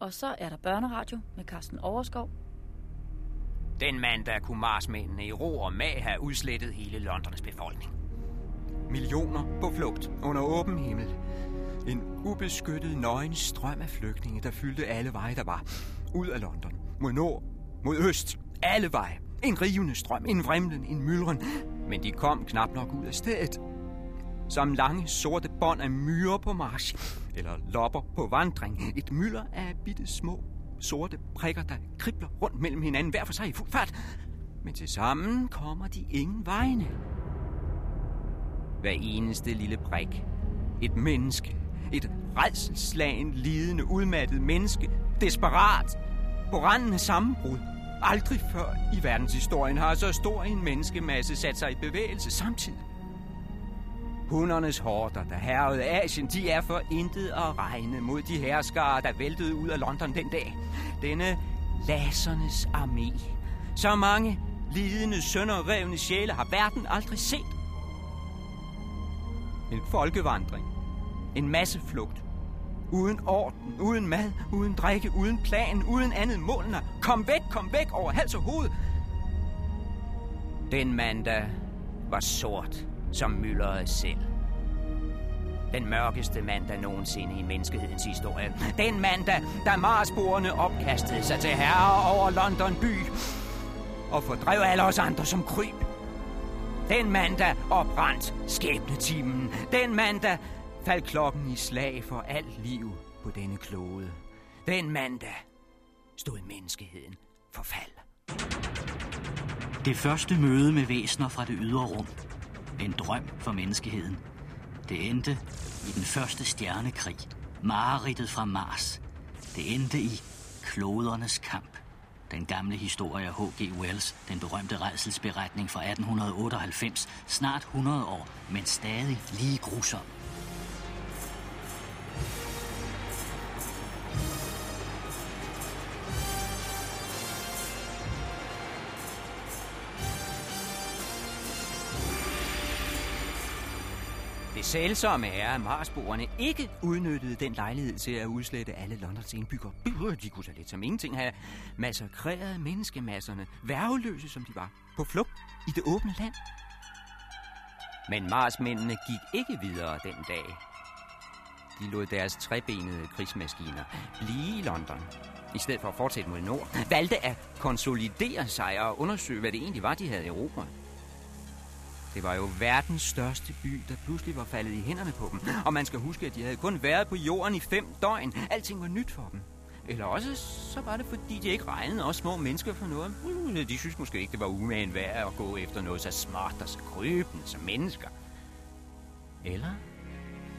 Og så er der børneradio med Carsten Overskov. Den mandag kunne marsmændene i ro og mag have udslettet hele Londons befolkning. Millioner på flugt under åben himmel. En ubeskyttet nøgen strøm af flygtninge, der fyldte alle veje, der var. Ud af London. Mod nord. Mod øst. Alle veje. En rivende strøm. En vrimlen. En myldren. Men de kom knap nok ud af stedet. Som lange sorte bånd af myrer på march. Eller lopper på vandring. Et mylder af bitte små sorte prikker, der kribler rundt mellem hinanden, hver for sig i fuld fart. Men til sammen kommer de ingen vegne. Hver eneste lille brik. Et menneske. Et redselslagen, lidende, udmattet menneske. Desperat. På randen af sammenbrud. Aldrig før i verdenshistorien har så stor en menneskemasse sat sig i bevægelse samtidig. Hundernes hårder, der herrede Asien, de er for intet at regne mod de herskere, der væltede ud af London den dag. Denne lasernes armé. Så mange lidende, sønderrevne sjæle har verden aldrig set. En folkevandring. En masseflugt. Uden orden, uden mad, uden drikke, uden plan, uden andet mål kom væk, kom væk over hals og hoved. Den mand, der var sort som myldrede selv. Den mørkeste mandag nogensinde i menneskehedens historie. Den mandag, da Marsborene opkastede sig til herre over London by og fordrev alle os andre som kryb. Den mandag opbrændt skæbnetimen. Den mandag faldt klokken i slag for alt liv på denne klode. Den mandag stod menneskeheden for fald. Det første møde med væsner fra det ydre rum. En drøm for menneskeheden. Det endte i den første stjernekrig. Mareridtet fra Mars. Det endte i klodernes kamp. Den gamle historie af H.G. Wells, den berømte redselsberetning fra 1898, snart 100 år, men stadig lige grusom. Sælsomme er, at Marsboerne ikke udnyttede den lejlighed til at udslette alle Londons indbyggere. De kunne så lidt som ingenting have massakreret menneskemasserne, værveløse som de var, på flugt i det åbne land. Men Marsmændene gik ikke videre den dag. De lod deres trebenede krigsmaskiner blive i London, i stedet for at fortsætte mod nord. Valgte at konsolidere sig og undersøge, hvad det egentlig var, de havde erobret. Det var jo verdens største by, der pludselig var faldet i hænderne på dem. Og man skal huske, at de havde kun været på jorden i fem døgn. Alting var nyt for dem. Eller også så var det, fordi de ikke regnede os små mennesker for noget. Mm, de synes måske ikke, det var umagen værd at gå efter noget så smart og så krybende som mennesker. Eller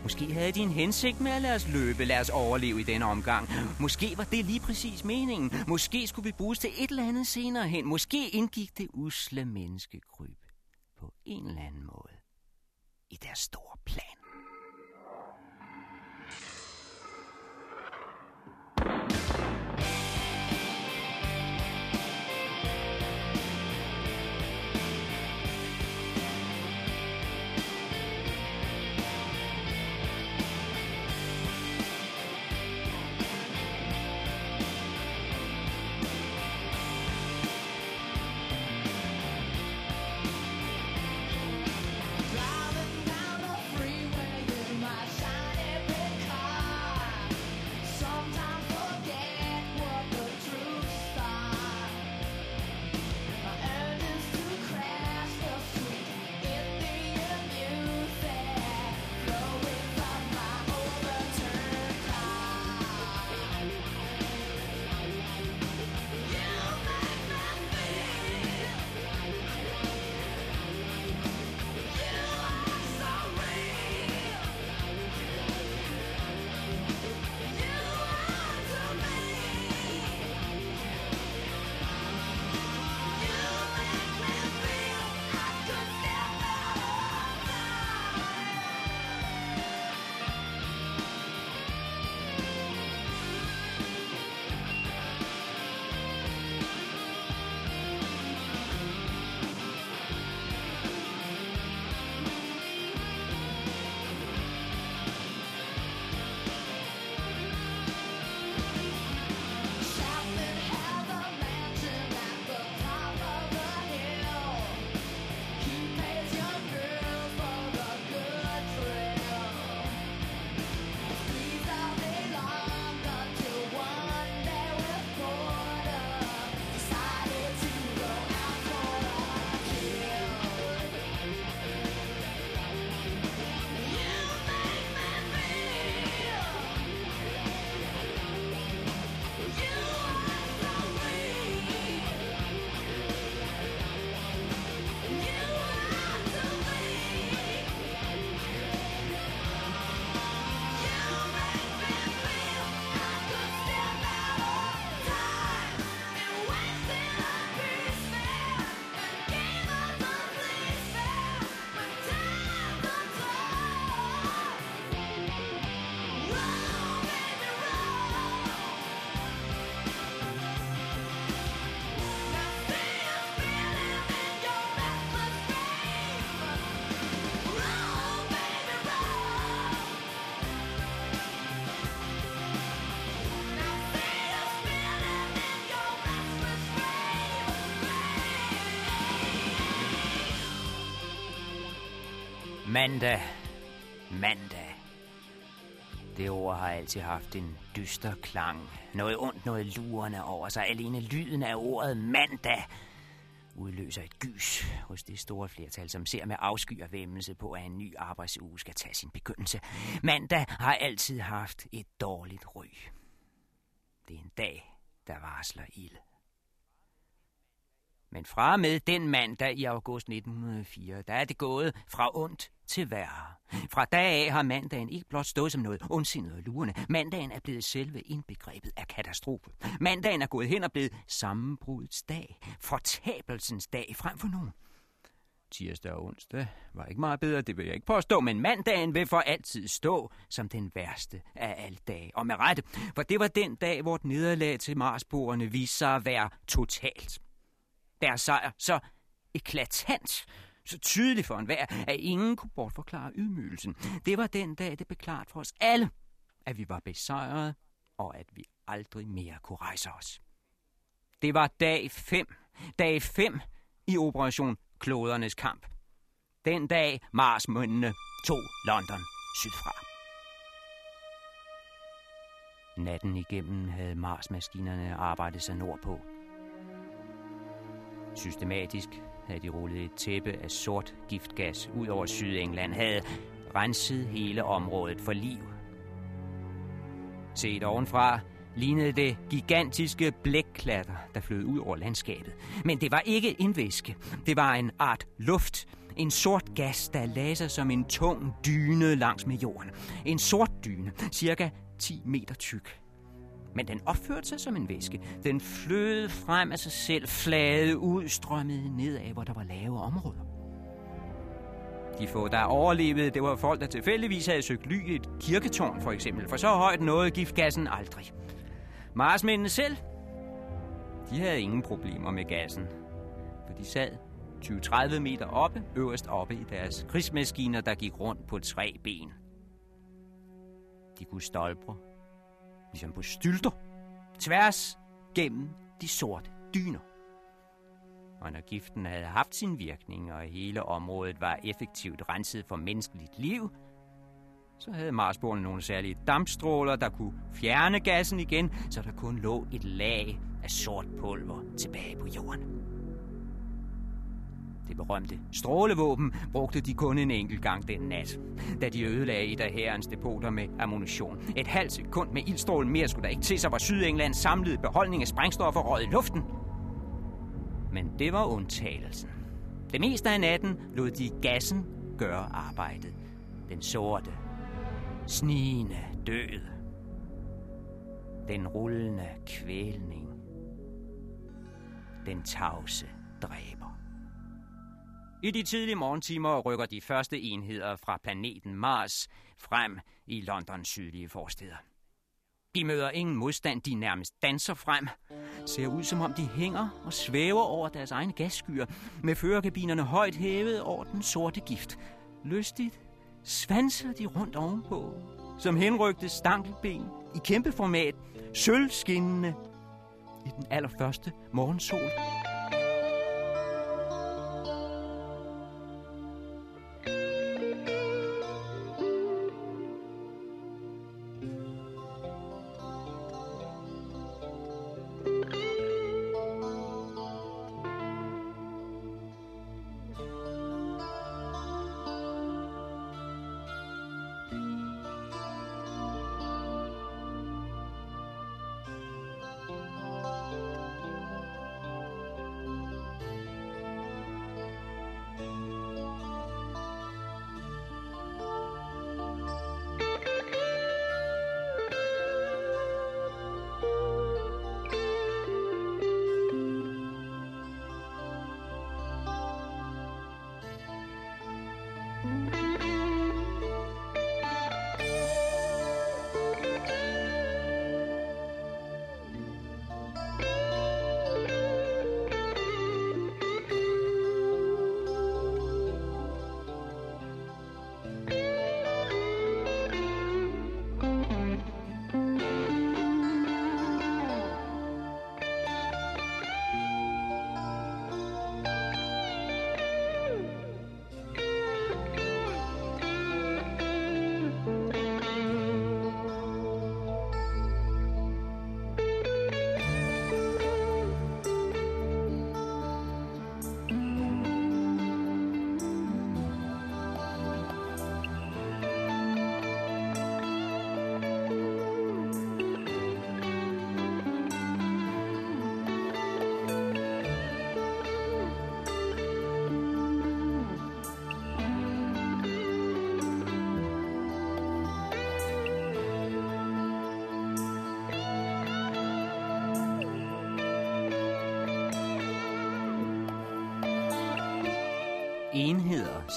Måske havde de en hensigt med at lade os løbe, lade os overleve i denne omgang. Måske var det lige præcis meningen. Måske skulle vi bruges til et eller andet senere hen. Måske indgik det usle menneskekryb en eller anden måde i deres store plan. Mandag. Mandag. Det ord har altid haft en dyster klang. Noget ondt, noget lurende over sig. Alene lyden af ordet mandag udløser et gys hos det store flertal, som ser med afsky og væmmelse på, at en ny arbejdsuge skal tage sin begyndelse. Mandag har altid haft et dårligt ry. Det er en dag, der varsler ild. Men fra med den mandag i august 1904, der er det gået fra ondt til værre. Fra dag af har mandagen ikke blot stået som noget ondsindet og lurende. Mandagen er blevet selve indbegrebet af katastrofe. Mandagen er gået hen og blevet sammenbrudets dag. Fortabelsens dag frem for nogen. Tirsdag og onsdag var ikke meget bedre, det vil jeg ikke påstå, men mandagen vil for altid stå som den værste af alle dage. Og med rette, for det var den dag, hvor nederlag til Marsboerne viste sig at være totalt. Deres sejr så eklatant, så tydeligt for enhver, at ingen kunne bortforklare ydmygelsen. Det var den dag, det blev klart for os alle, at vi var besejret, og at vi aldrig mere kunne rejse os. Det var dag 5. Dag 5 i Operation Klodernes Kamp. Den dag Marsmøndene tog London sydfra. Natten igennem havde Marsmaskinerne arbejdet sig nordpå. Systematisk havde de rullet et tæppe af sort giftgas ud over Sydengland, havde renset hele området for liv. Set ovenfra lignede det gigantiske blækklatter, der flød ud over landskabet. Men det var ikke en væske. Det var en art luft. En sort gas, der lagde sig som en tung dyne langs med jorden. En sort dyne, cirka 10 meter tyk. Men den opførte sig som en væske. Den flød frem af sig selv, flade ud, strømmede nedad, hvor der var lave områder. De få, der overlevede, det var folk, der tilfældigvis havde søgt ly i et kirketårn, for eksempel. For så højt nåede giftgassen aldrig. Marsmændene selv, de havde ingen problemer med gassen. For de sad 20-30 meter oppe, øverst oppe i deres krigsmaskiner, der gik rundt på tre ben. De kunne stolpre ligesom på stylter, tværs gennem de sorte dyner. Og når giften havde haft sin virkning, og hele området var effektivt renset for menneskeligt liv, så havde Marsborne nogle særlige dampstråler, der kunne fjerne gassen igen, så der kun lå et lag af sort pulver tilbage på jorden. Det berømte strålevåben brugte de kun en enkelt gang den nat, da de ødelagde et af herrens depoter med ammunition. Et halvt sekund med ildstrålen mere skulle der ikke til, så var Sydenglands samlede beholdning af sprængstoffer røget i luften. Men det var undtagelsen. Det meste af natten lod de gassen gøre arbejdet. Den sorte, snigende død. Den rullende kvælning. Den tavse dræb. I de tidlige morgentimer rykker de første enheder fra planeten Mars frem i Londons sydlige forsteder. De møder ingen modstand, de nærmest danser frem. Ser ud som om de hænger og svæver over deres egne gasskyer, med førerkabinerne højt hævet over den sorte gift. Lystigt svanser de rundt ovenpå, som henrygte stankelben i kæmpe format, sølvskinnende i den allerførste morgensol.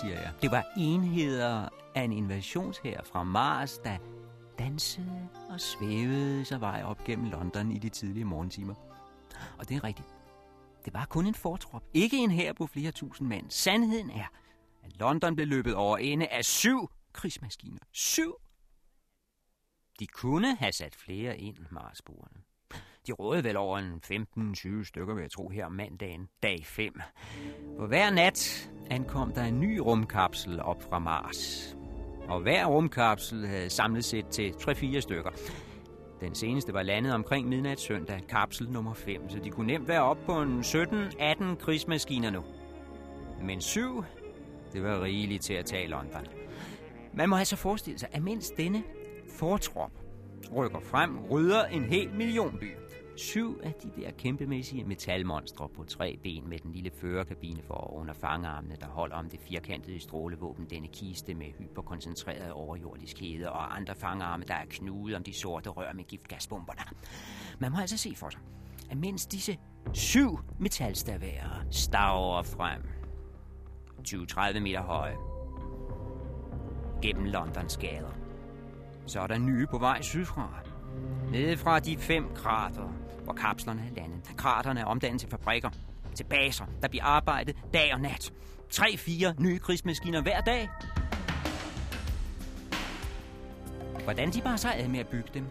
Siger jeg. Det var enheder af en invasionshær fra Mars, der dansede og svævede sig vej op gennem London i de tidlige morgentimer. Og det er rigtigt. Det var kun en fortrop, ikke en hær på flere tusind mand. Sandheden er, at London blev løbet over ende af syv krigsmaskiner. Syv! De kunne have sat flere ind, Marsboerne. De rådede vel over en 15-20 stykker, vil jeg tro, her mandagen, dag 5. For hver nat ankom der en ny rumkapsel op fra Mars. Og hver rumkapsel havde samlet set til 3-4 stykker. Den seneste var landet omkring midnat søndag, kapsel nummer 5, så de kunne nemt være op på en 17-18 krigsmaskiner nu. Men syv, det var rigeligt til at tage London. Man må altså forestille sig, at mens denne fortrop rykker frem, rydder en hel millionby. Syv af de der kæmpemæssige metalmonstre på tre ben med den lille førerkabine for under fangarmene, der holder om det firkantede strålevåben, denne kiste med hyperkoncentreret overjordisk hede og andre fangarme, der er knudet om de sorte rør med giftgasbomberne. Man må altså se for sig, at mens disse syv metalstaværer staver frem, 20-30 meter høje, gennem Londons gader, så er der nye på vej sydfra. Nede fra de fem krater, hvor kapslerne er landet. Kraterne er omdannet til fabrikker, til baser, der bliver arbejdet dag og nat. Tre-fire nye krigsmaskiner hver dag. Hvordan de bare sig med at bygge dem,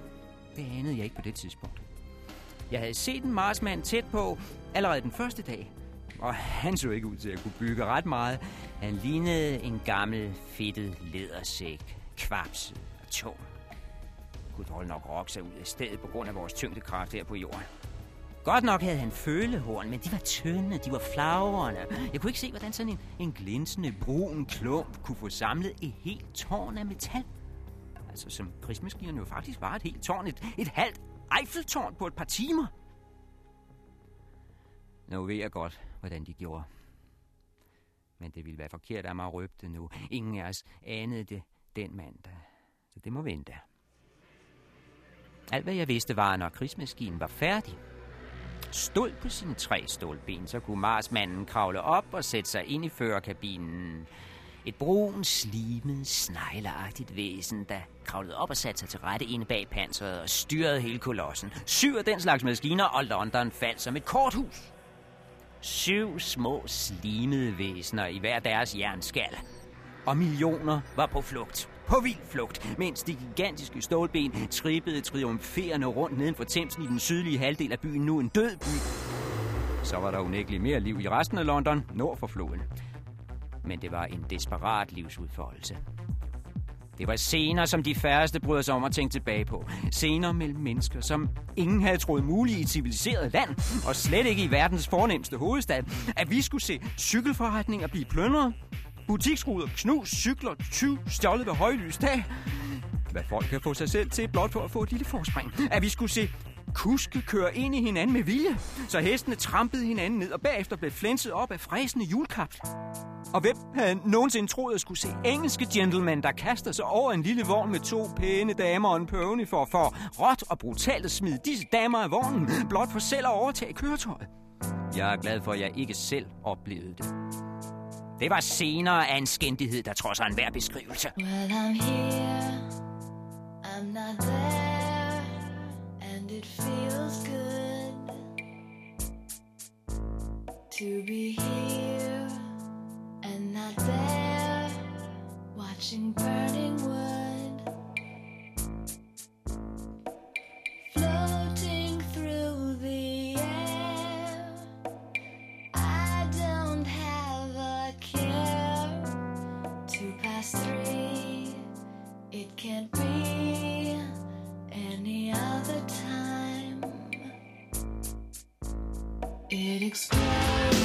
det anede jeg ikke på det tidspunkt. Jeg havde set en marsmand tæt på allerede den første dag, og han så ikke ud til at kunne bygge ret meget. Han lignede en gammel, fedtet ledersæk, kvapset og tung kunne dog nok rokke sig ud af stedet på grund af vores tyngdekraft her på jorden. Godt nok havde han følehorn, men de var tynde, de var flagrende. Jeg kunne ikke se, hvordan sådan en, en glinsende brun klump kunne få samlet et helt tårn af metal. Altså, som krigsmaskinerne jo faktisk var et helt tårn, et, et halvt Eiffeltårn på et par timer. Nu ved jeg godt, hvordan de gjorde. Men det ville være forkert af mig at røbe det nu. Ingen af os anede det den mandag. Så det må vente. Alt hvad jeg vidste var, at når krigsmaskinen var færdig, stod på sine tre stålben, så kunne Marsmanden kravle op og sætte sig ind i førerkabinen. Et brun, slimet, snegleagtigt væsen, der kravlede op og satte sig til rette inde bag panseret og styrede hele kolossen. Syv af den slags maskiner, og London faldt som et korthus. Syv små, slimede væsener i hver deres jernskal. Og millioner var på flugt på vild flugt, mens de gigantiske stålben trippede triumferende rundt neden for Thamesen i den sydlige halvdel af byen, nu en død by. Så var der unægteligt mere liv i resten af London, nord for floden. Men det var en desperat livsudfoldelse. Det var scener, som de færreste bryder sig om at tænke tilbage på. Scener mellem mennesker, som ingen havde troet mulige i et civiliseret land, og slet ikke i verdens fornemmeste hovedstad. At vi skulle se cykelforretninger blive plyndret, Butiksruder, knus, cykler, tyv, stjålet ved højlys dag. Hvad folk kan få sig selv til blot for at få et lille forspring. At vi skulle se kuske køre ind i hinanden med vilje, så hestene trampede hinanden ned og bagefter blev flænset op af fræsende julekapsler. Og hvem havde nogensinde troet at skulle se engelske gentlemen, der kaster sig over en lille vogn med to pæne damer og en pony for, for råt og brutalt at smide disse damer af vognen, blot for selv at overtage køretøjet. Jeg er glad for, at jeg ikke selv oplevede det. Det var senere af en skændighed, der trodser en hver beskrivelse. Well, I'm here, I'm not there, and it feels good to be here and not there, watching burning wood. It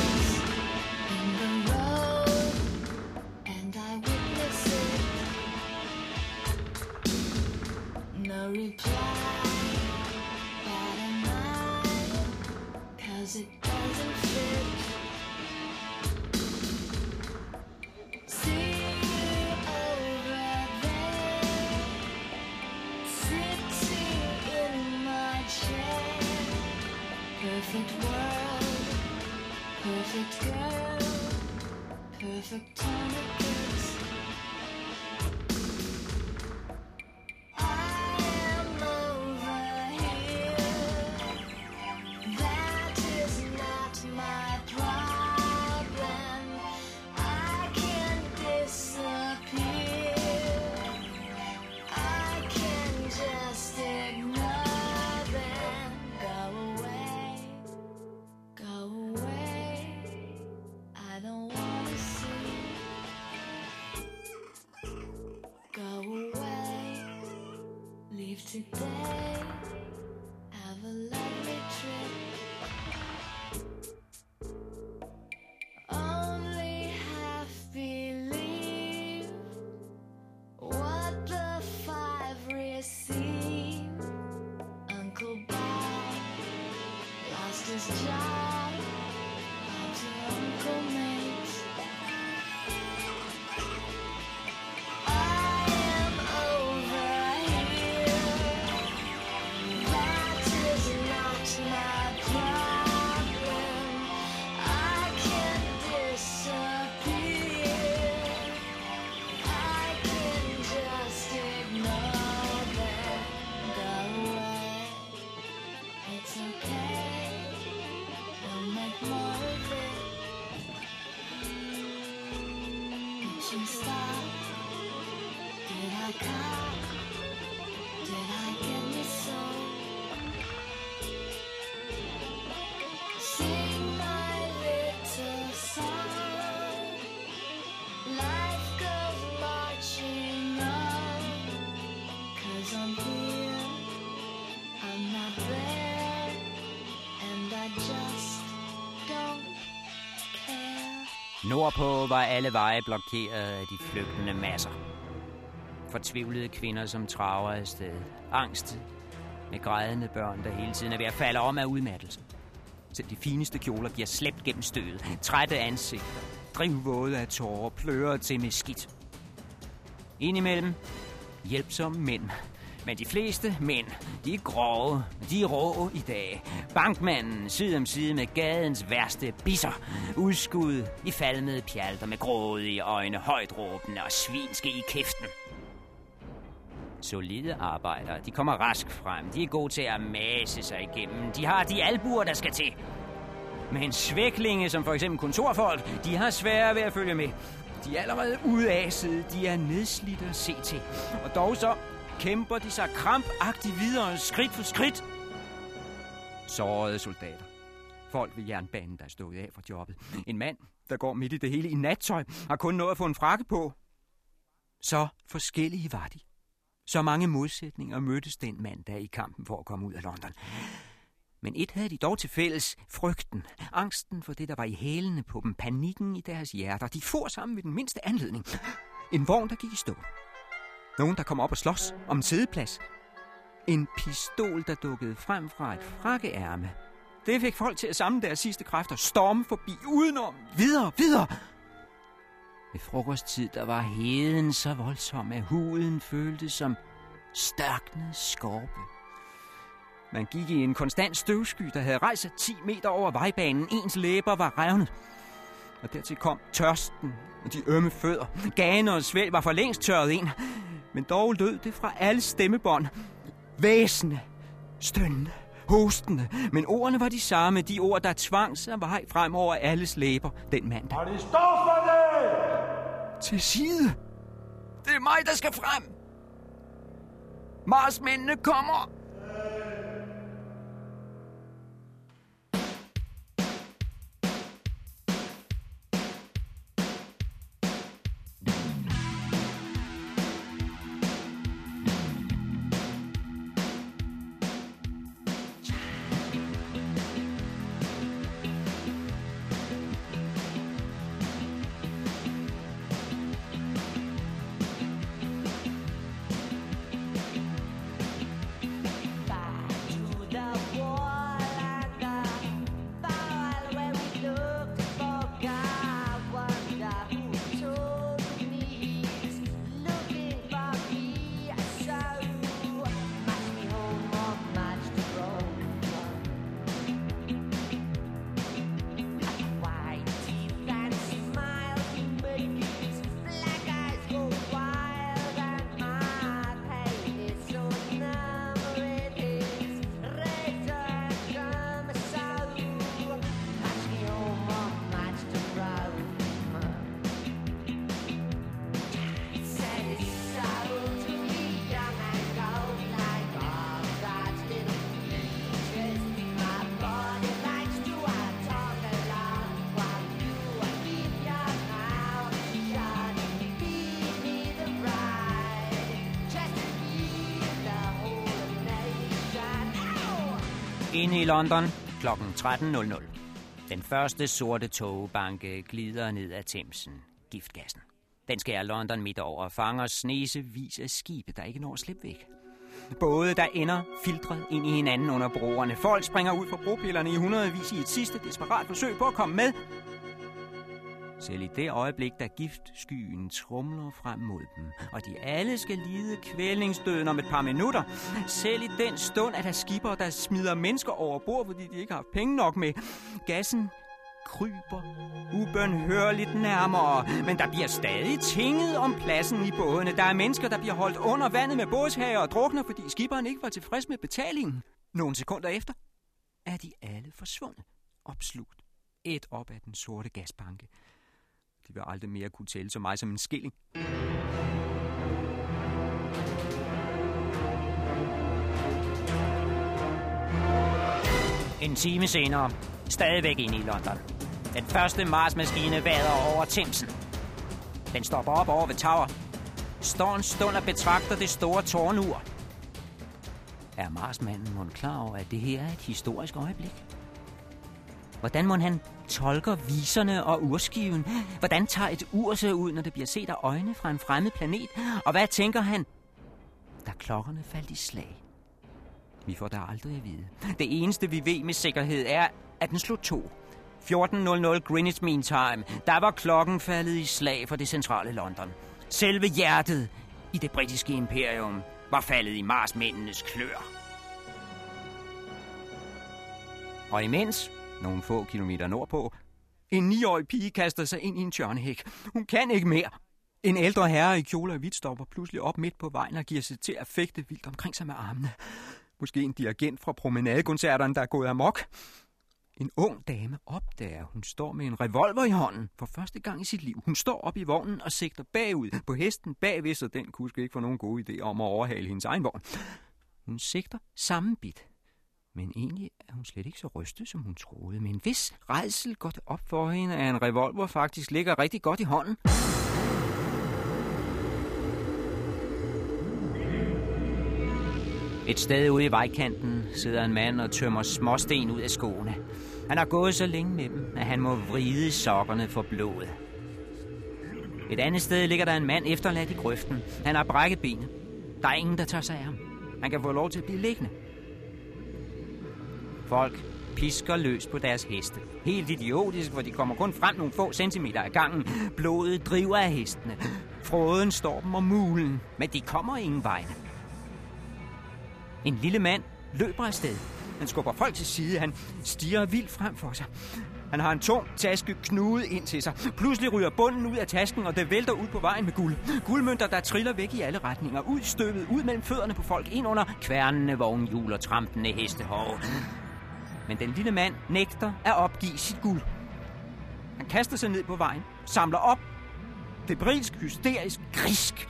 Nordpå var alle veje blokeret af de flygtende masser. Fortvivlede kvinder, som traver afsted. Angst med grædende børn, der hele tiden er ved at falde om af udmattelse. Selv de fineste kjoler bliver slæbt gennem stødet. Trætte ansigter, drivvåde af tårer, plører til med skidt. Indimellem hjælpsomme mænd. Men de fleste mænd, de er grove, de er rå i dag. Bankmanden side om side med gadens værste bisser. Udskud i falmede pjalter med grådige øjne, højt råbende og svinske i kæften. Solide arbejdere, de kommer rask frem. De er gode til at mase sig igennem. De har de albuer, der skal til. Men svæklinge, som for eksempel kontorfolk, de har svære ved at følge med. De er allerede udasede, de er nedslidte at se til. Og dog så kæmper de sig krampagtigt videre, skridt for skridt. Sårede soldater. Folk ved jernbanen, der er stået af fra jobbet. En mand, der går midt i det hele i nattøj, har kun nået at få en frakke på. Så forskellige var de. Så mange modsætninger mødtes den mandag i kampen for at komme ud af London. Men et havde de dog til fælles. Frygten, angsten for det, der var i hælene på dem, panikken i deres hjerter. De for sammen ved den mindste anledning. En vogn, der gik i stå. Nogen, der kom op og slås om en sædeplads. En pistol, der dukkede frem fra et frakkeærme. Det fik folk til at samle deres sidste kræfter, storme forbi, udenom, videre, videre. Ved frokosttid, der var heden så voldsom, at huden føltes som størknet skorpe. Man gik i en konstant støvsky, der havde rejst sig 10 meter over vejbanen. Ens læber var revnet. Og dertil kom tørsten og de ømme fødder. Gane og svæl var for længst tørret ind. Men dog lød det fra alle stemmebånd. Væsende, stønnende, hostende. Men ordene var de samme, de ord, der tvang sig vej frem over alles læber den mandag. Til side. Det er mig, der skal frem. Marsmændene kommer. Inde i London kl. 13.00. Den første sorte togbanke glider ned ad Thamesen. Giftgassen. Den skærer London midt over og fanger snesevis af skibe, der ikke når at slippe væk. Både der ender filtret ind i hinanden under broerne. Folk springer ud fra bropillerne i hundredvis i et sidste desperat forsøg på at komme med. Selv i det øjeblik, da giftskyen trumler frem mod dem, og de alle skal lide kvælningsdøden om et par minutter, selv i den stund, at der skipper, der smider mennesker over bord, fordi de ikke har haft penge nok med. Gassen kryber ubønhørligt nærmere, men der bliver stadig tinget om pladsen i bådene. Der er mennesker, der bliver holdt under vandet med bådshager og drukner, fordi skipperen ikke var tilfreds med betalingen. Nogle sekunder efter er de alle forsvundet, opslugt, et op af den sorte gasbanke. De vil aldrig mere kunne tælle så meget som en skilling. En time senere, stadigvæk inde i London. Den første Mars-maskine vader over Thamesen. Den stopper op over ved Tower. Står en stund og betragter det store tårnur. Er Marsmanden mon klar over, at det her er et historisk øjeblik? Hvordan må han tolker viserne og urskiven? Hvordan tager et ur sig ud, når det bliver set af øjne fra en fremmed planet? Og hvad tænker han, da klokkerne faldt i slag? Vi får da aldrig at vide. Det eneste, vi ved med sikkerhed, er, at den slog to. 14.00 Greenwich Mean Time. Der var klokken faldet i slag for det centrale London. Selve hjertet i det britiske imperium var faldet i Marsmændenes klør. Og imens, nogle få kilometer nordpå, en niårig pige kaster sig ind i en tjørnehæk. Hun kan ikke mere. En ældre herre i kjole og hvidt stopper pludselig op midt på vejen og giver sig til at fægte vildt omkring sig med armene. Måske en dirigent fra promenadekoncerterne, der er gået amok. En ung dame opdager, hun står med en revolver i hånden for første gang i sit liv. Hun står op i vognen og sigter bagud på hesten bagved, så den kuske ikke får nogen gode idé om at overhale hendes egen vogn. Hun sigter samme bit. Men egentlig er hun slet ikke så rystet, som hun troede. Men hvis redsel går det op for hende, at en revolver faktisk ligger rigtig godt i hånden. Et sted ude i vejkanten sidder en mand og tømmer småsten ud af skoene. Han har gået så længe med dem, at han må vride sokkerne for blodet. Et andet sted ligger der en mand efterladt i grøften. Han har brækket benet. Der er ingen, der tager sig af ham. Han kan få lov til at blive liggende. Folk pisker løs på deres heste. Helt idiotisk, for de kommer kun frem nogle få centimeter af gangen. Blodet driver af hestene. Fråden står dem om mulen, men de kommer ingen vej. En lille mand løber afsted. Han skubber folk til side. Han stiger vildt frem for sig. Han har en tung taske knudet ind til sig. Pludselig ryger bunden ud af tasken, og det vælter ud på vejen med guld. Guldmønter, der triller væk i alle retninger. Ud støvet, ud mellem fødderne på folk, ind under kværnende vognhjul og trampende hestehår. Men den lille mand nægter at opgive sit guld. Han kaster sig ned på vejen, samler op, febrilsk, hysterisk, grisk,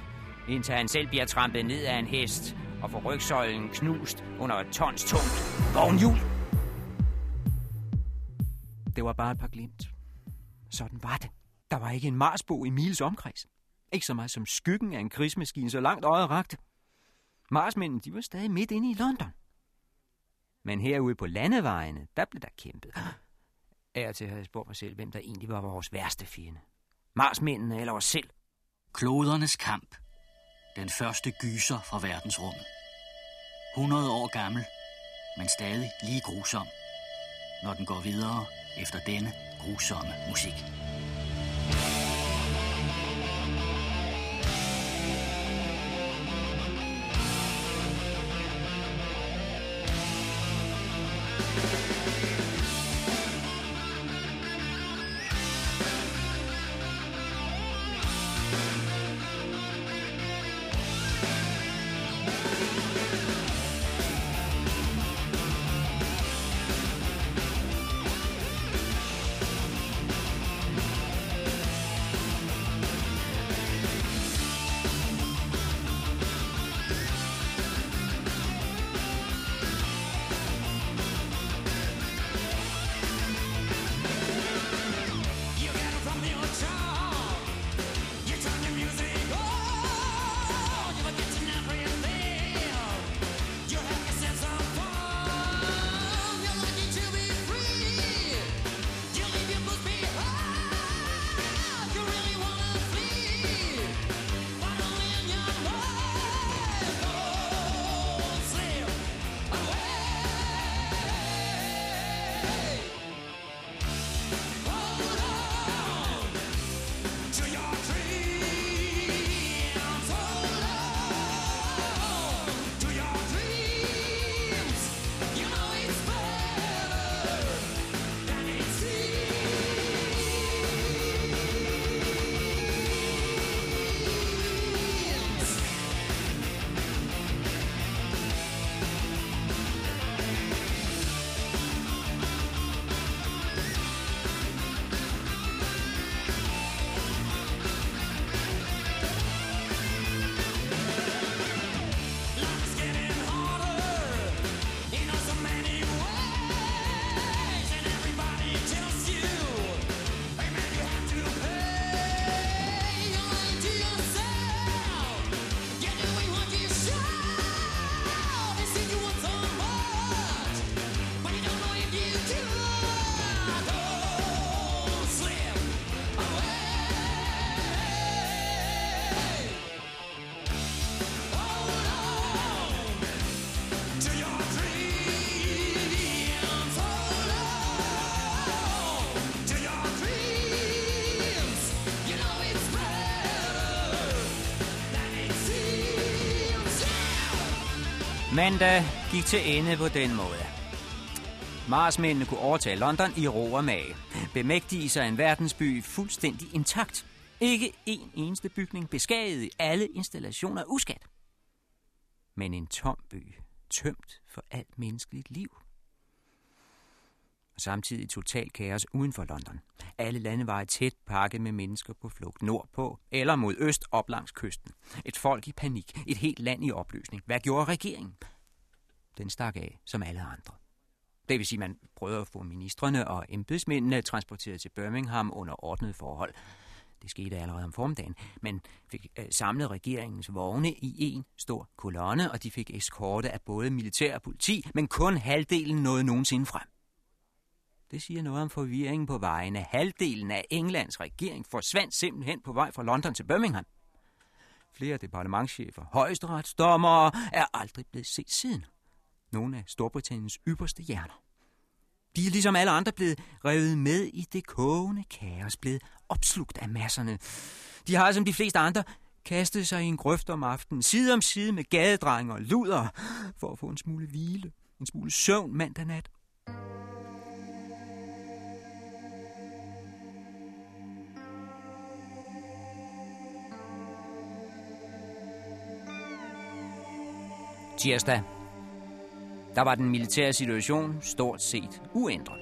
indtil han selv bliver trampet ned af en hest og får rygsøjlen knust under et tons tungt vognhjul. Det var bare et par glimt. Sådan var det. Der var ikke en marsbo i Miles omkreds. Ikke så meget som skyggen af en krigsmaskine, så langt øjet rakte. Marsmændene, de var stadig midt inde i London. Men herude på landevejene, der blev der kæmpet. Af til havde jeg spurgt mig selv, hvem der egentlig var vores værste fjende. Marsmændene eller os selv. Klodernes kamp. Den første gyser fra verdensrummet. 100 år gammel, men stadig lige grusom, når den går videre efter denne grusomme musik. Mandag gik til ende på den måde. Marsmændene kunne overtage London i ro og mage. Bemægtige sig en verdensby fuldstændig intakt. Ikke en eneste bygning beskadiget i alle installationer uskat. Men en tom by, tømt for alt menneskeligt liv. Og samtidig total kaos uden for London. Alle lande var tæt pakket med mennesker på flugt nordpå eller mod øst op langs kysten. Et folk i panik, et helt land i opløsning. Hvad gjorde regeringen? Den stak af som alle andre. Det vil sige, at man prøvede at få ministerne og embedsmændene transporteret til Birmingham under ordnet forhold. Det skete allerede om formiddagen, men fik øh, samlet regeringens vogne i en stor kolonne, og de fik eskorte af både militær og politi, men kun halvdelen nåede nogensinde frem. Det siger noget om forvirringen på vejene. Halvdelen af Englands regering forsvandt simpelthen på vej fra London til Birmingham. Flere departementchefer, højesteretsdommere er aldrig blevet set siden. Nogle af Storbritanniens ypperste hjerner. De er ligesom alle andre blevet revet med i det kogende kaos, blevet opslugt af masserne. De har som de fleste andre kastet sig i en grøft om aftenen, side om side med gadedrenge og luder, for at få en smule hvile, en smule søvn mandag nat. Tirsdag. Der var den militære situation stort set uændret.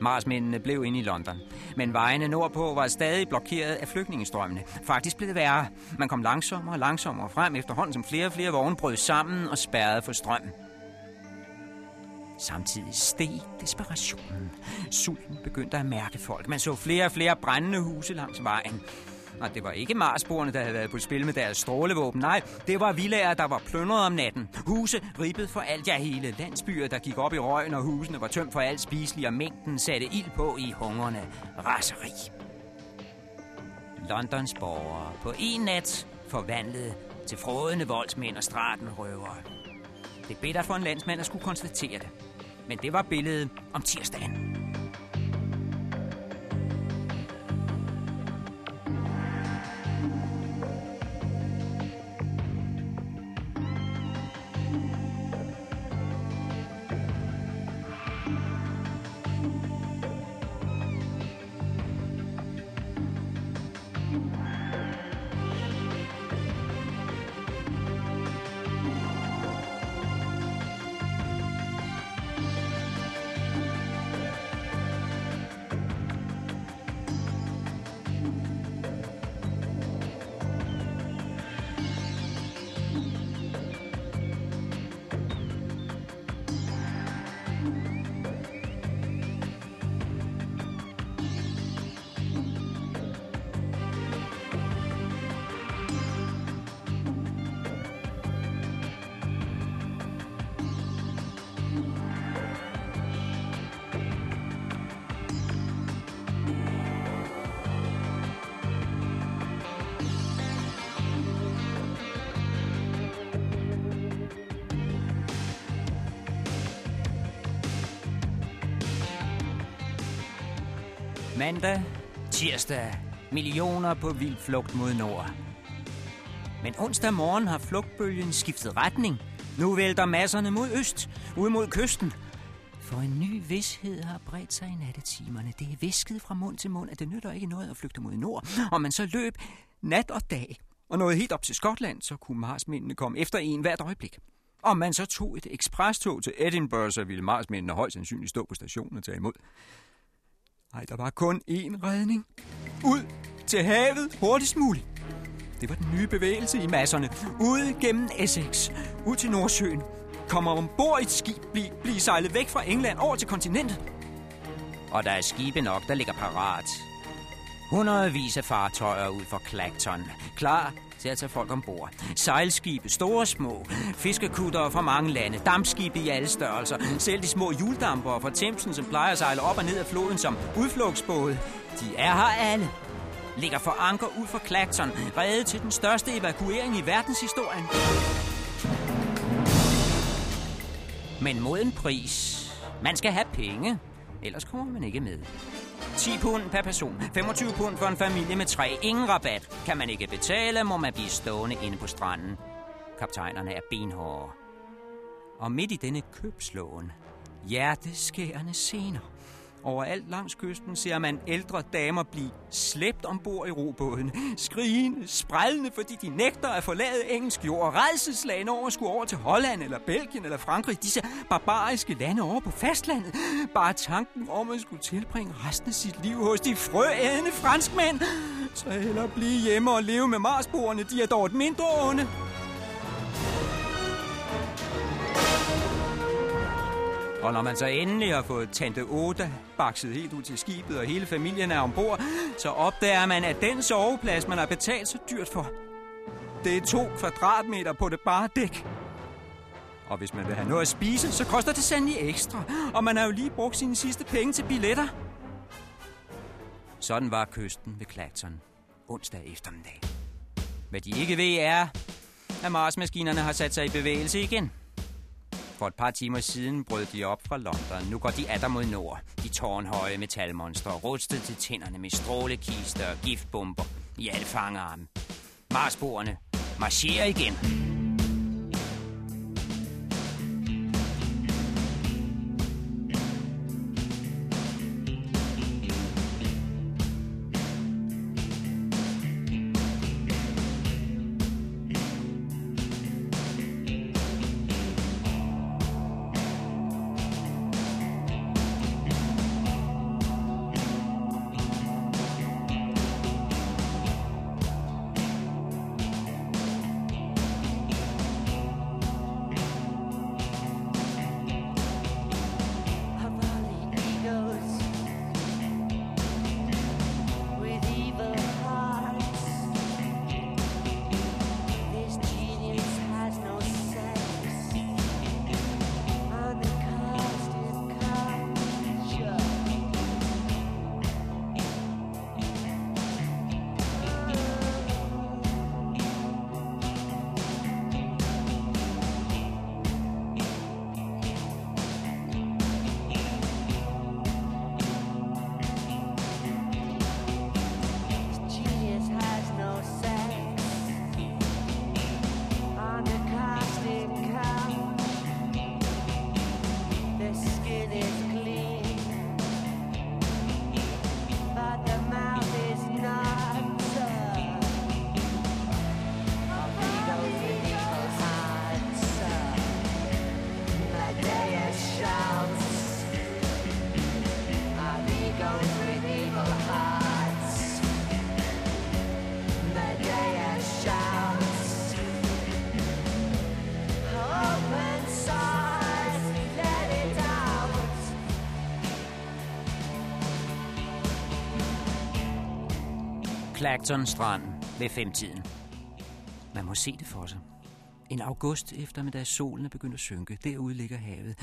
Marsmændene blev inde i London, men vejene nordpå var stadig blokeret af flygtningestrømmene. Faktisk blev det værre. Man kom langsommere og langsommere frem efterhånden, som flere og flere vogne brød sammen og spærrede for strøm. Samtidig steg desperationen. Sulten begyndte at mærke folk. Man så flere og flere brændende huse langs vejen. Og det var ikke Marsborerne, der havde været på spil med deres strålevåben. Nej, det var villager, der var plyndret om natten. Huse ribbet for alt, ja hele landsbyer, der gik op i røgen, og husene var tømt for alt spiseligt, og mængden satte ild på i hungerne raseri. Londons borgere på en nat forvandlet til frådende voldsmænd og stratenrøvere. Det er bedre for en landsmand at skulle konstatere det. Men det var billedet om tirsdagen. Tirsdag, millioner på vild flugt mod nord. Men onsdag morgen har flugtbølgen skiftet retning. Nu vælter masserne mod øst, ud mod kysten. For en ny vidshed har bredt sig i nattetimerne. Det er visket fra mund til mund, at det nytter ikke noget at flygte mod nord. Og man så løb nat og dag og nåede helt op til Skotland, så kunne marsmændene komme efter en hvert øjeblik. Om man så tog et eksprestog til Edinburgh, så ville marsmændene højst sandsynligt stå på stationen og tage imod. Nej, der var kun én redning. Ud til havet hurtigst muligt. Det var den nye bevægelse i masserne. Ud gennem Essex. Ud til Nordsøen. Kommer ombord i et skib. Bliv, bliv sejlet væk fra England over til kontinentet. Og der er skibe nok, der ligger parat. Hundredvis af fartøjer ud for Clacton. Klar til at tage folk ombord. Sejlskibe, store og små, fiskekuttere fra mange lande, dampskibe i alle størrelser, selv de små juldamper fra Thamesen, som plejer at sejle op og ned af floden som udflugtsbåde. De er her alle. Ligger for anker ud for Clacton, reddet til den største evakuering i verdenshistorien. Men mod en pris. Man skal have penge, ellers kommer man ikke med. 10 pund per person. 25 pund for en familie med tre. Ingen rabat. Kan man ikke betale, må man blive stående inde på stranden. Kaptajnerne er benhårde. Og midt i denne købslåen, hjerteskærende scener. Overalt langs kysten ser man ældre damer blive slæbt ombord i robåden. Skrigende, sprællende, fordi de nægter at forlade engelsk jord. Og redselslagende over at skulle over til Holland eller Belgien eller Frankrig. Disse barbariske lande over på fastlandet. Bare tanken om at skulle tilbringe resten af sit liv hos de frøædende franskmænd. Så hellere blive hjemme og leve med marsboerne. De er dog et mindre onde. Og når man så endelig har fået Tante Oda bakset helt ud til skibet, og hele familien er ombord, så opdager man, at den soveplads, man har betalt så dyrt for, det er to kvadratmeter på det bare dæk. Og hvis man vil have noget at spise, så koster det sandelig ekstra. Og man har jo lige brugt sine sidste penge til billetter. Sådan var kysten ved Clacton onsdag eftermiddag. Hvad de ikke ved er, at Marsmaskinerne har sat sig i bevægelse igen. For et par timer siden brød de op fra London. Nu går de atter mod nord. De tårnhøje metalmonstre, rustet til tænderne med strålekister og giftbomber i alle fangarme. Marsboerne marcherer igen. Clacton Strand ved femtiden. Man må se det for sig. En august eftermiddag solen er begyndt at synke. Derude ligger havet.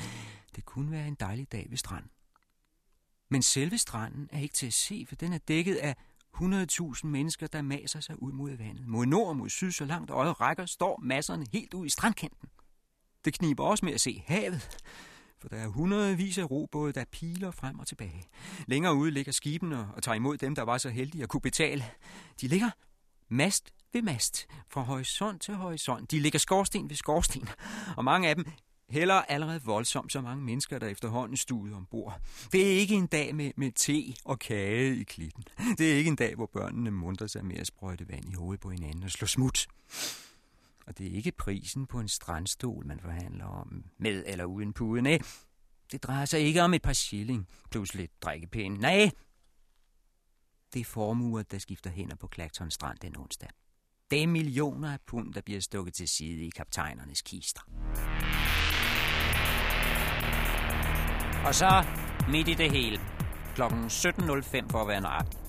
Det kunne være en dejlig dag ved stranden. Men selve stranden er ikke til at se, for den er dækket af 100.000 mennesker, der maser sig ud mod vandet. Mod nord og mod syd, så langt øjet rækker, står masserne helt ud i strandkanten. Det kniber også med at se havet, for der er hundredvis af robåde, der piler frem og tilbage. Længere ude ligger skibene og tager imod dem, der var så heldige at kunne betale. De ligger mast ved mast, fra horisont til horisont. De ligger skorsten ved skorsten, og mange af dem hælder allerede voldsomt så mange mennesker, der efterhånden studer ombord. Det er ikke en dag med, med te og kage i klitten. Det er ikke en dag, hvor børnene munter sig med at sprøjte vand i hovedet på hinanden og slå smut. Og det er ikke prisen på en strandstol, man forhandler om, med eller uden pude. Nej, eh? det drejer sig ikke om et par shilling plus lidt drikkepæne. Nej, det er formuer, der skifter hænder på Clacton Strand den onsdag. Det er millioner af pund, der bliver stukket til side i kaptajnernes kister. Og så midt i det hele, klokken 17.05 for at være nøjagtig,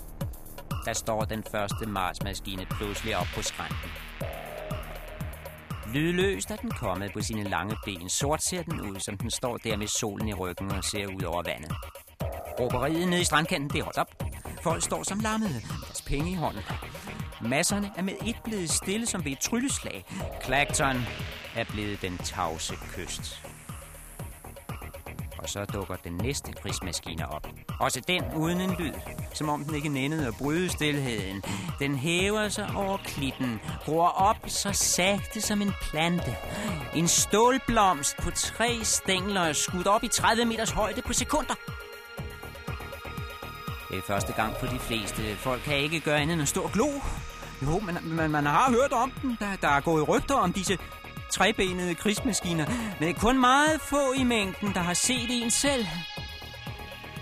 der står den første Mars-maskine pludselig op på skrænten. Lydløst er den kommet på sine lange ben. Sort ser den ud, som den står der med solen i ryggen og ser ud over vandet. Råberiet nede i strandkanten, det er holdt op. Folk står som lammede, deres penge i hånden. Masserne er med et blevet stille som ved et trylleslag. Clacton er blevet den tavse kyst. Så dukker den næste krigsmaskine op. Også den uden en lyd, som om den ikke nændede at bryde stillheden. Den hæver sig over klitten, gror op så sagte som en plante. En stålblomst på tre stængler er skudt op i 30 meters højde på sekunder. Det er første gang for de fleste. Folk kan ikke gøre andet end at stå og glo. Jo, men man, man har hørt om den. Der, der er gået rygter om disse trebenede krigsmaskiner, men det er kun meget få i mængden, der har set en selv.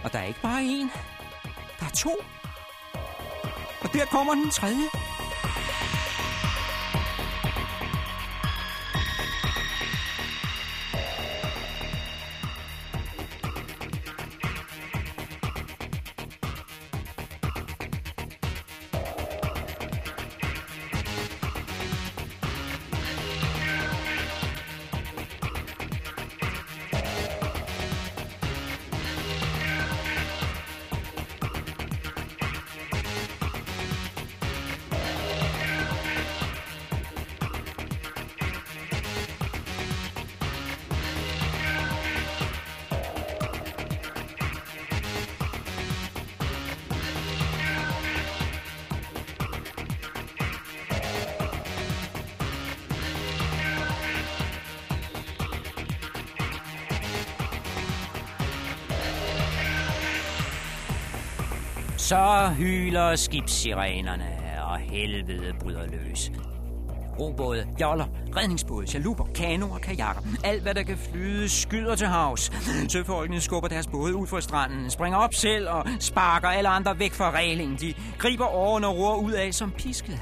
Og der er ikke bare en. Der er to. Og der kommer den tredje. Så hyler skibssirenerne, og helvede bryder løs. Robåde, joller, redningsbåde, chaluper, kanoer, kajakker. Alt, hvad der kan flyde, skyder til havs. Søfolkene skubber deres både ud fra stranden, springer op selv og sparker alle andre væk fra reglingen. De griber årene og roer ud af som pisket.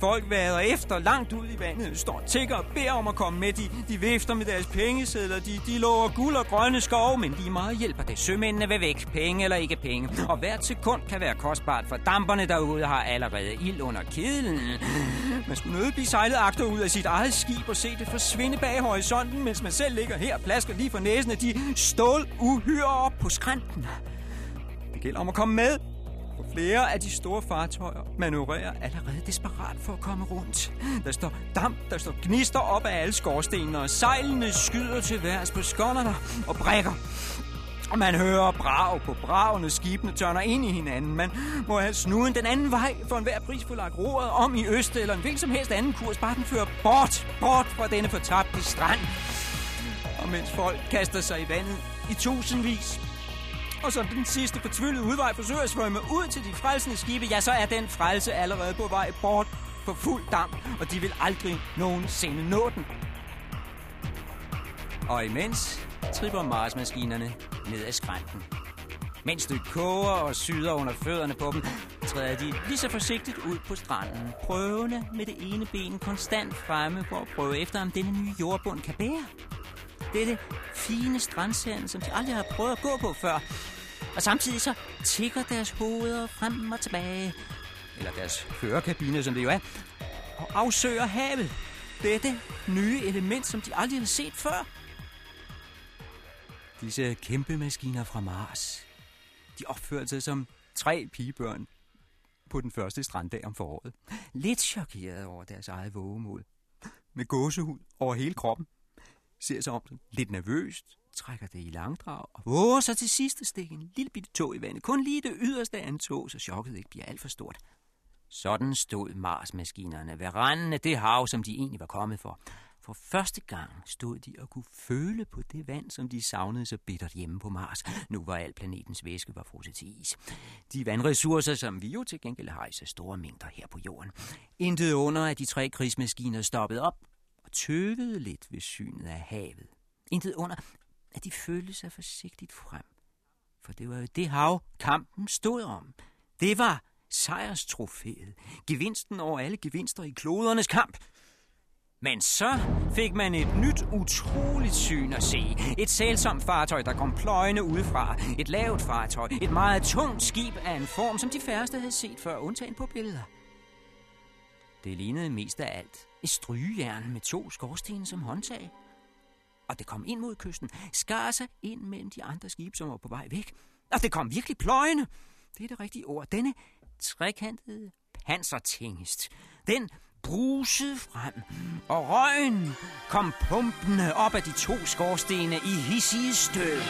Folk vader efter langt ud i vandet, står tigger og beder om at komme med. De, de vifter med deres pengesedler, de, de lover guld og grønne skove, men lige meget hjælper det. Sømændene vil væk, penge eller ikke penge. Og hvert sekund kan være kostbart, for damperne derude har allerede ild under kedlen. Man skulle nødt blive sejlet agter ud af sit eget skib og se det forsvinde bag horisonten, mens man selv ligger her og plasker lige for næsen af de stål uhyre op på skrænten. Det gælder om at komme med. Flere af de store fartøjer manøvrerer allerede desperat for at komme rundt. Der står damp, der står gnister op af alle skorstenene, og sejlene skyder til værs på skånderne og brækker. Og man hører brag på bravene, skibene tørner ind i hinanden. Man må have snuden den anden vej for enhver pris få lagt roret om i øst eller en hvilken som helst anden kurs. Bare den fører bort, bort fra denne fortabte strand. Og mens folk kaster sig i vandet i tusindvis, og som den sidste fortvivlede udvej forsøger at svømme ud til de frelsende skibe, ja, så er den frelse allerede på vej bort for fuld damp, og de vil aldrig nogensinde nå den. Og imens tripper Mars-maskinerne ned ad skrænten. Mens det koger og syder under fødderne på dem, træder de lige så forsigtigt ud på stranden, prøvende med det ene ben konstant fremme for at prøve efter, om denne nye jordbund kan bære. Dette fine strandsand, som de aldrig har prøvet at gå på før. Og samtidig så tigger deres hoveder frem og tilbage, eller deres kørekabine, som det jo er, og afsøger havet. Dette nye element, som de aldrig har set før. Disse kæmpe maskiner fra Mars, de opførte sig som tre pigebørn på den første stranddag om foråret. Lidt chokeret over deres eget vågemod. Med gåsehud over hele kroppen. Ser sig om den lidt nervøst, trækker det i langdrag og våger sig til sidst at stikke en lille bitte tog i vandet. Kun lige det yderste af en tog, så chokket ikke bliver alt for stort. Sådan stod Mars-maskinerne ved randen af det hav, som de egentlig var kommet for. For første gang stod de og kunne føle på det vand, som de savnede så bittert hjemme på Mars, nu hvor al planetens væske var frosset til is. De vandressourcer, som vi jo til gengæld har i så store mængder her på jorden. Intet under, at de tre krigsmaskiner stoppede op og tøvede lidt ved synet af havet. Intet under, at de følte sig forsigtigt frem. For det var jo det hav, kampen stod om. Det var sejrstrofæet. Gevinsten over alle gevinster i klodernes kamp. Men så fik man et nyt, utroligt syn at se. Et sælsomt fartøj, der kom pløjende udefra. Et lavt fartøj. Et meget tungt skib af en form, som de færreste havde set før, undtagen på billeder. Det lignede mest af alt et strygejern med to skorstene som håndtag. Og det kom ind mod kysten, skar sig ind mellem de andre skibe, som var på vej væk. Og det kom virkelig pløjende. Det er det rigtige ord. Denne trekantede pansertingest. Den brusede frem, og røgen kom pumpende op af de to skorstene i hissige støv.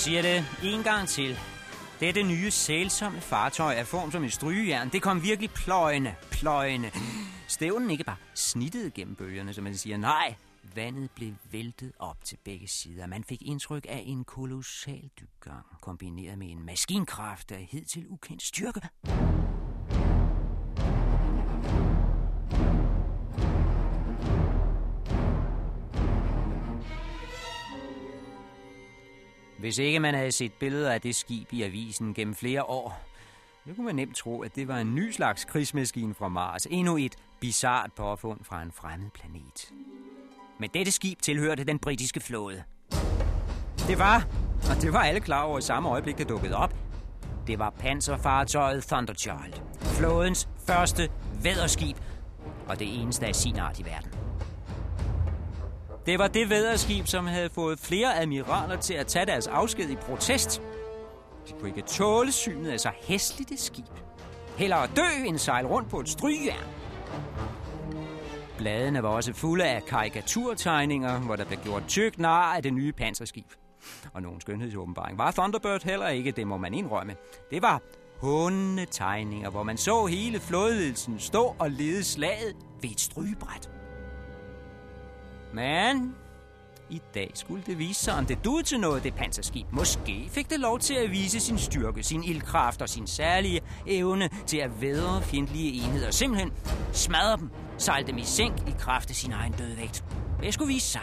Siger det en gang til. Dette nye sælsomme fartøj er form som et strygejern. Det kom virkelig pløjende, pløjende. Stævnen ikke bare snittede gennem bølgerne, som man siger. Nej, vandet blev væltet op til begge sider. Man fik indtryk af en kolossal dybgang, kombineret med en maskinkraft af hidtil ukendt styrke. Hvis ikke man havde set billeder af det skib i avisen gennem flere år, så kunne man nemt tro, at det var en ny slags krigsmaskine fra Mars. Endnu et bizart påfund fra en fremmed planet. Men dette skib tilhørte den britiske flåde. Det var, og det var alle klar over i samme øjeblik, det dukkede op. Det var panserfartøjet Thunderchild. Flådens første væderskib, og det eneste af sin art i verden. Det var det væderskib, som havde fået flere admiraler til at tage deres afsked i protest. De kunne ikke tåle synet af så hæsligt et skib. Hellere dø end sejle rundt på et strygejern. Bladene var også fulde af karikaturtegninger, hvor der blev gjort tyk nar af det nye panserskib. Og nogen skønhedsåbenbaring var Thunderbird heller ikke, det må man indrømme. Det var hundetegninger, hvor man så hele flådeledelsen stå og lede slaget ved et strygebræt. Men i dag skulle det vise sig, om det duede til noget, det panserskib. Måske fik det lov til at vise sin styrke, sin ildkraft og sin særlige evne til at vædre fjendtlige enheder. Simpelthen smadre dem, sejle dem i sænk i kraft af sin egen dødvægt. Det skulle vise sig.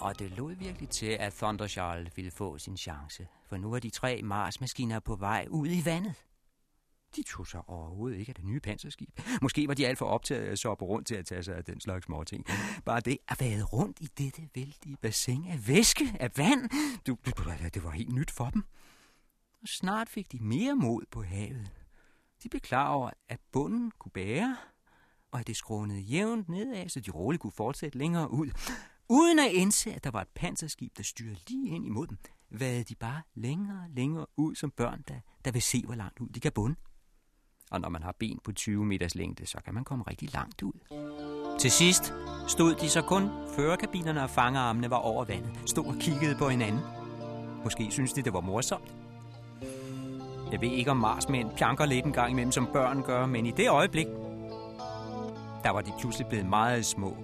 Og det lod virkelig til, at Thunderchild ville få sin chance. For nu er de tre Mars-maskiner på vej ud i vandet. De tog sig overhovedet ikke af det nye panserskib. Måske var de alt for optaget af at soppe rundt til at tage sig af den slags småting. Bare det at være rundt i dette vældige bassin af væske, af vand, du, du, det var helt nyt for dem. Og snart fik de mere mod på havet. De blev klar over, at bunden kunne bære, og at det skrånede jævnt nedad, så de roligt kunne fortsætte længere ud. Uden at indse, at der var et panserskib, der styrede lige ind imod dem, vade de bare længere og længere ud som børn, der, der vil se, hvor langt ud de kan bunde. Og når man har ben på 20 meters længde, så kan man komme rigtig langt ud. Til sidst stod de så kun førerkabinerne og fangerarmene var over vandet, stod og kiggede på hinanden. Måske synes de, det var morsomt. Jeg ved ikke, om marsmænd pjanker lidt en gang imellem, som børn gør, men i det øjeblik, der var de pludselig blevet meget små.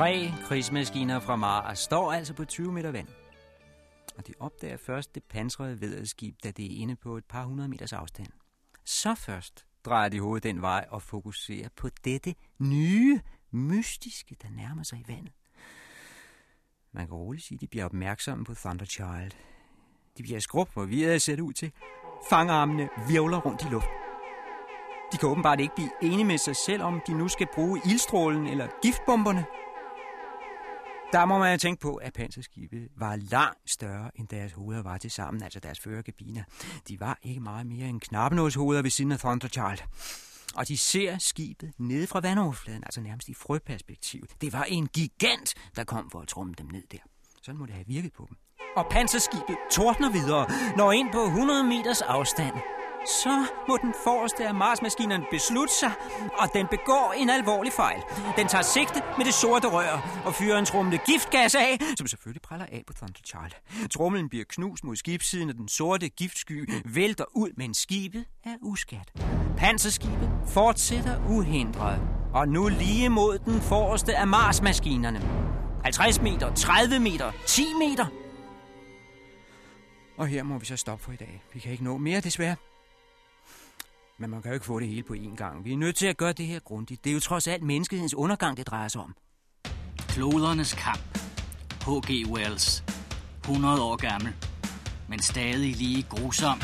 Tre krigsmaskiner fra Mars står altså på 20 meter vand. Og de opdager først det pansrede vederskib, da det er inde på et par hundrede meters afstand. Så først drejer de hovedet den vej og fokuserer på dette nye, mystiske, der nærmer sig i vandet. Man kan roligt sige, at de bliver opmærksomme på Thunderchild. De bliver skrub forvirret ser det ud til. Fangarmene virvler rundt i luften. De kan åbenbart ikke blive enige med sig selv, om de nu skal bruge ildstrålen eller giftbomberne. Der må man tænke på, at panserskibe var langt større, end deres hoveder var til sammen, altså deres førerkabiner. De var ikke meget mere end knappenåshoveder ved siden af Thunderchild. Og de ser skibet nede fra vandoverfladen, altså nærmest i frøperspektiv. Det var en gigant, der kom for at trumme dem ned der. Sådan må det have virket på dem. Og panserskibet tordner videre, når ind på 100 meters afstand. Så må den forreste af Marsmaskinerne beslutte sig, og den begår en alvorlig fejl. Den tager sigte med det sorte rør og fyrer en trumle giftgas af, som selvfølgelig praller af på Thunderchild. Trumlen bliver knust mod skibssiden, og den sorte giftsky vælter ud, men skibet er uskat. Panserskibet fortsætter uhindret, og nu lige mod den forreste af Marsmaskinerne. 50 meter, 30 meter, 10 meter. Og her må vi så stoppe for i dag. Vi kan ikke nå mere, desværre. Men man kan jo ikke få det hele på én gang. Vi er nødt til at gøre det her grundigt. Det er jo trods alt menneskehedens undergang, det drejer sig om. Klodernes kamp. H.G. Wells. 100 år gammel. Men stadig lige grusom.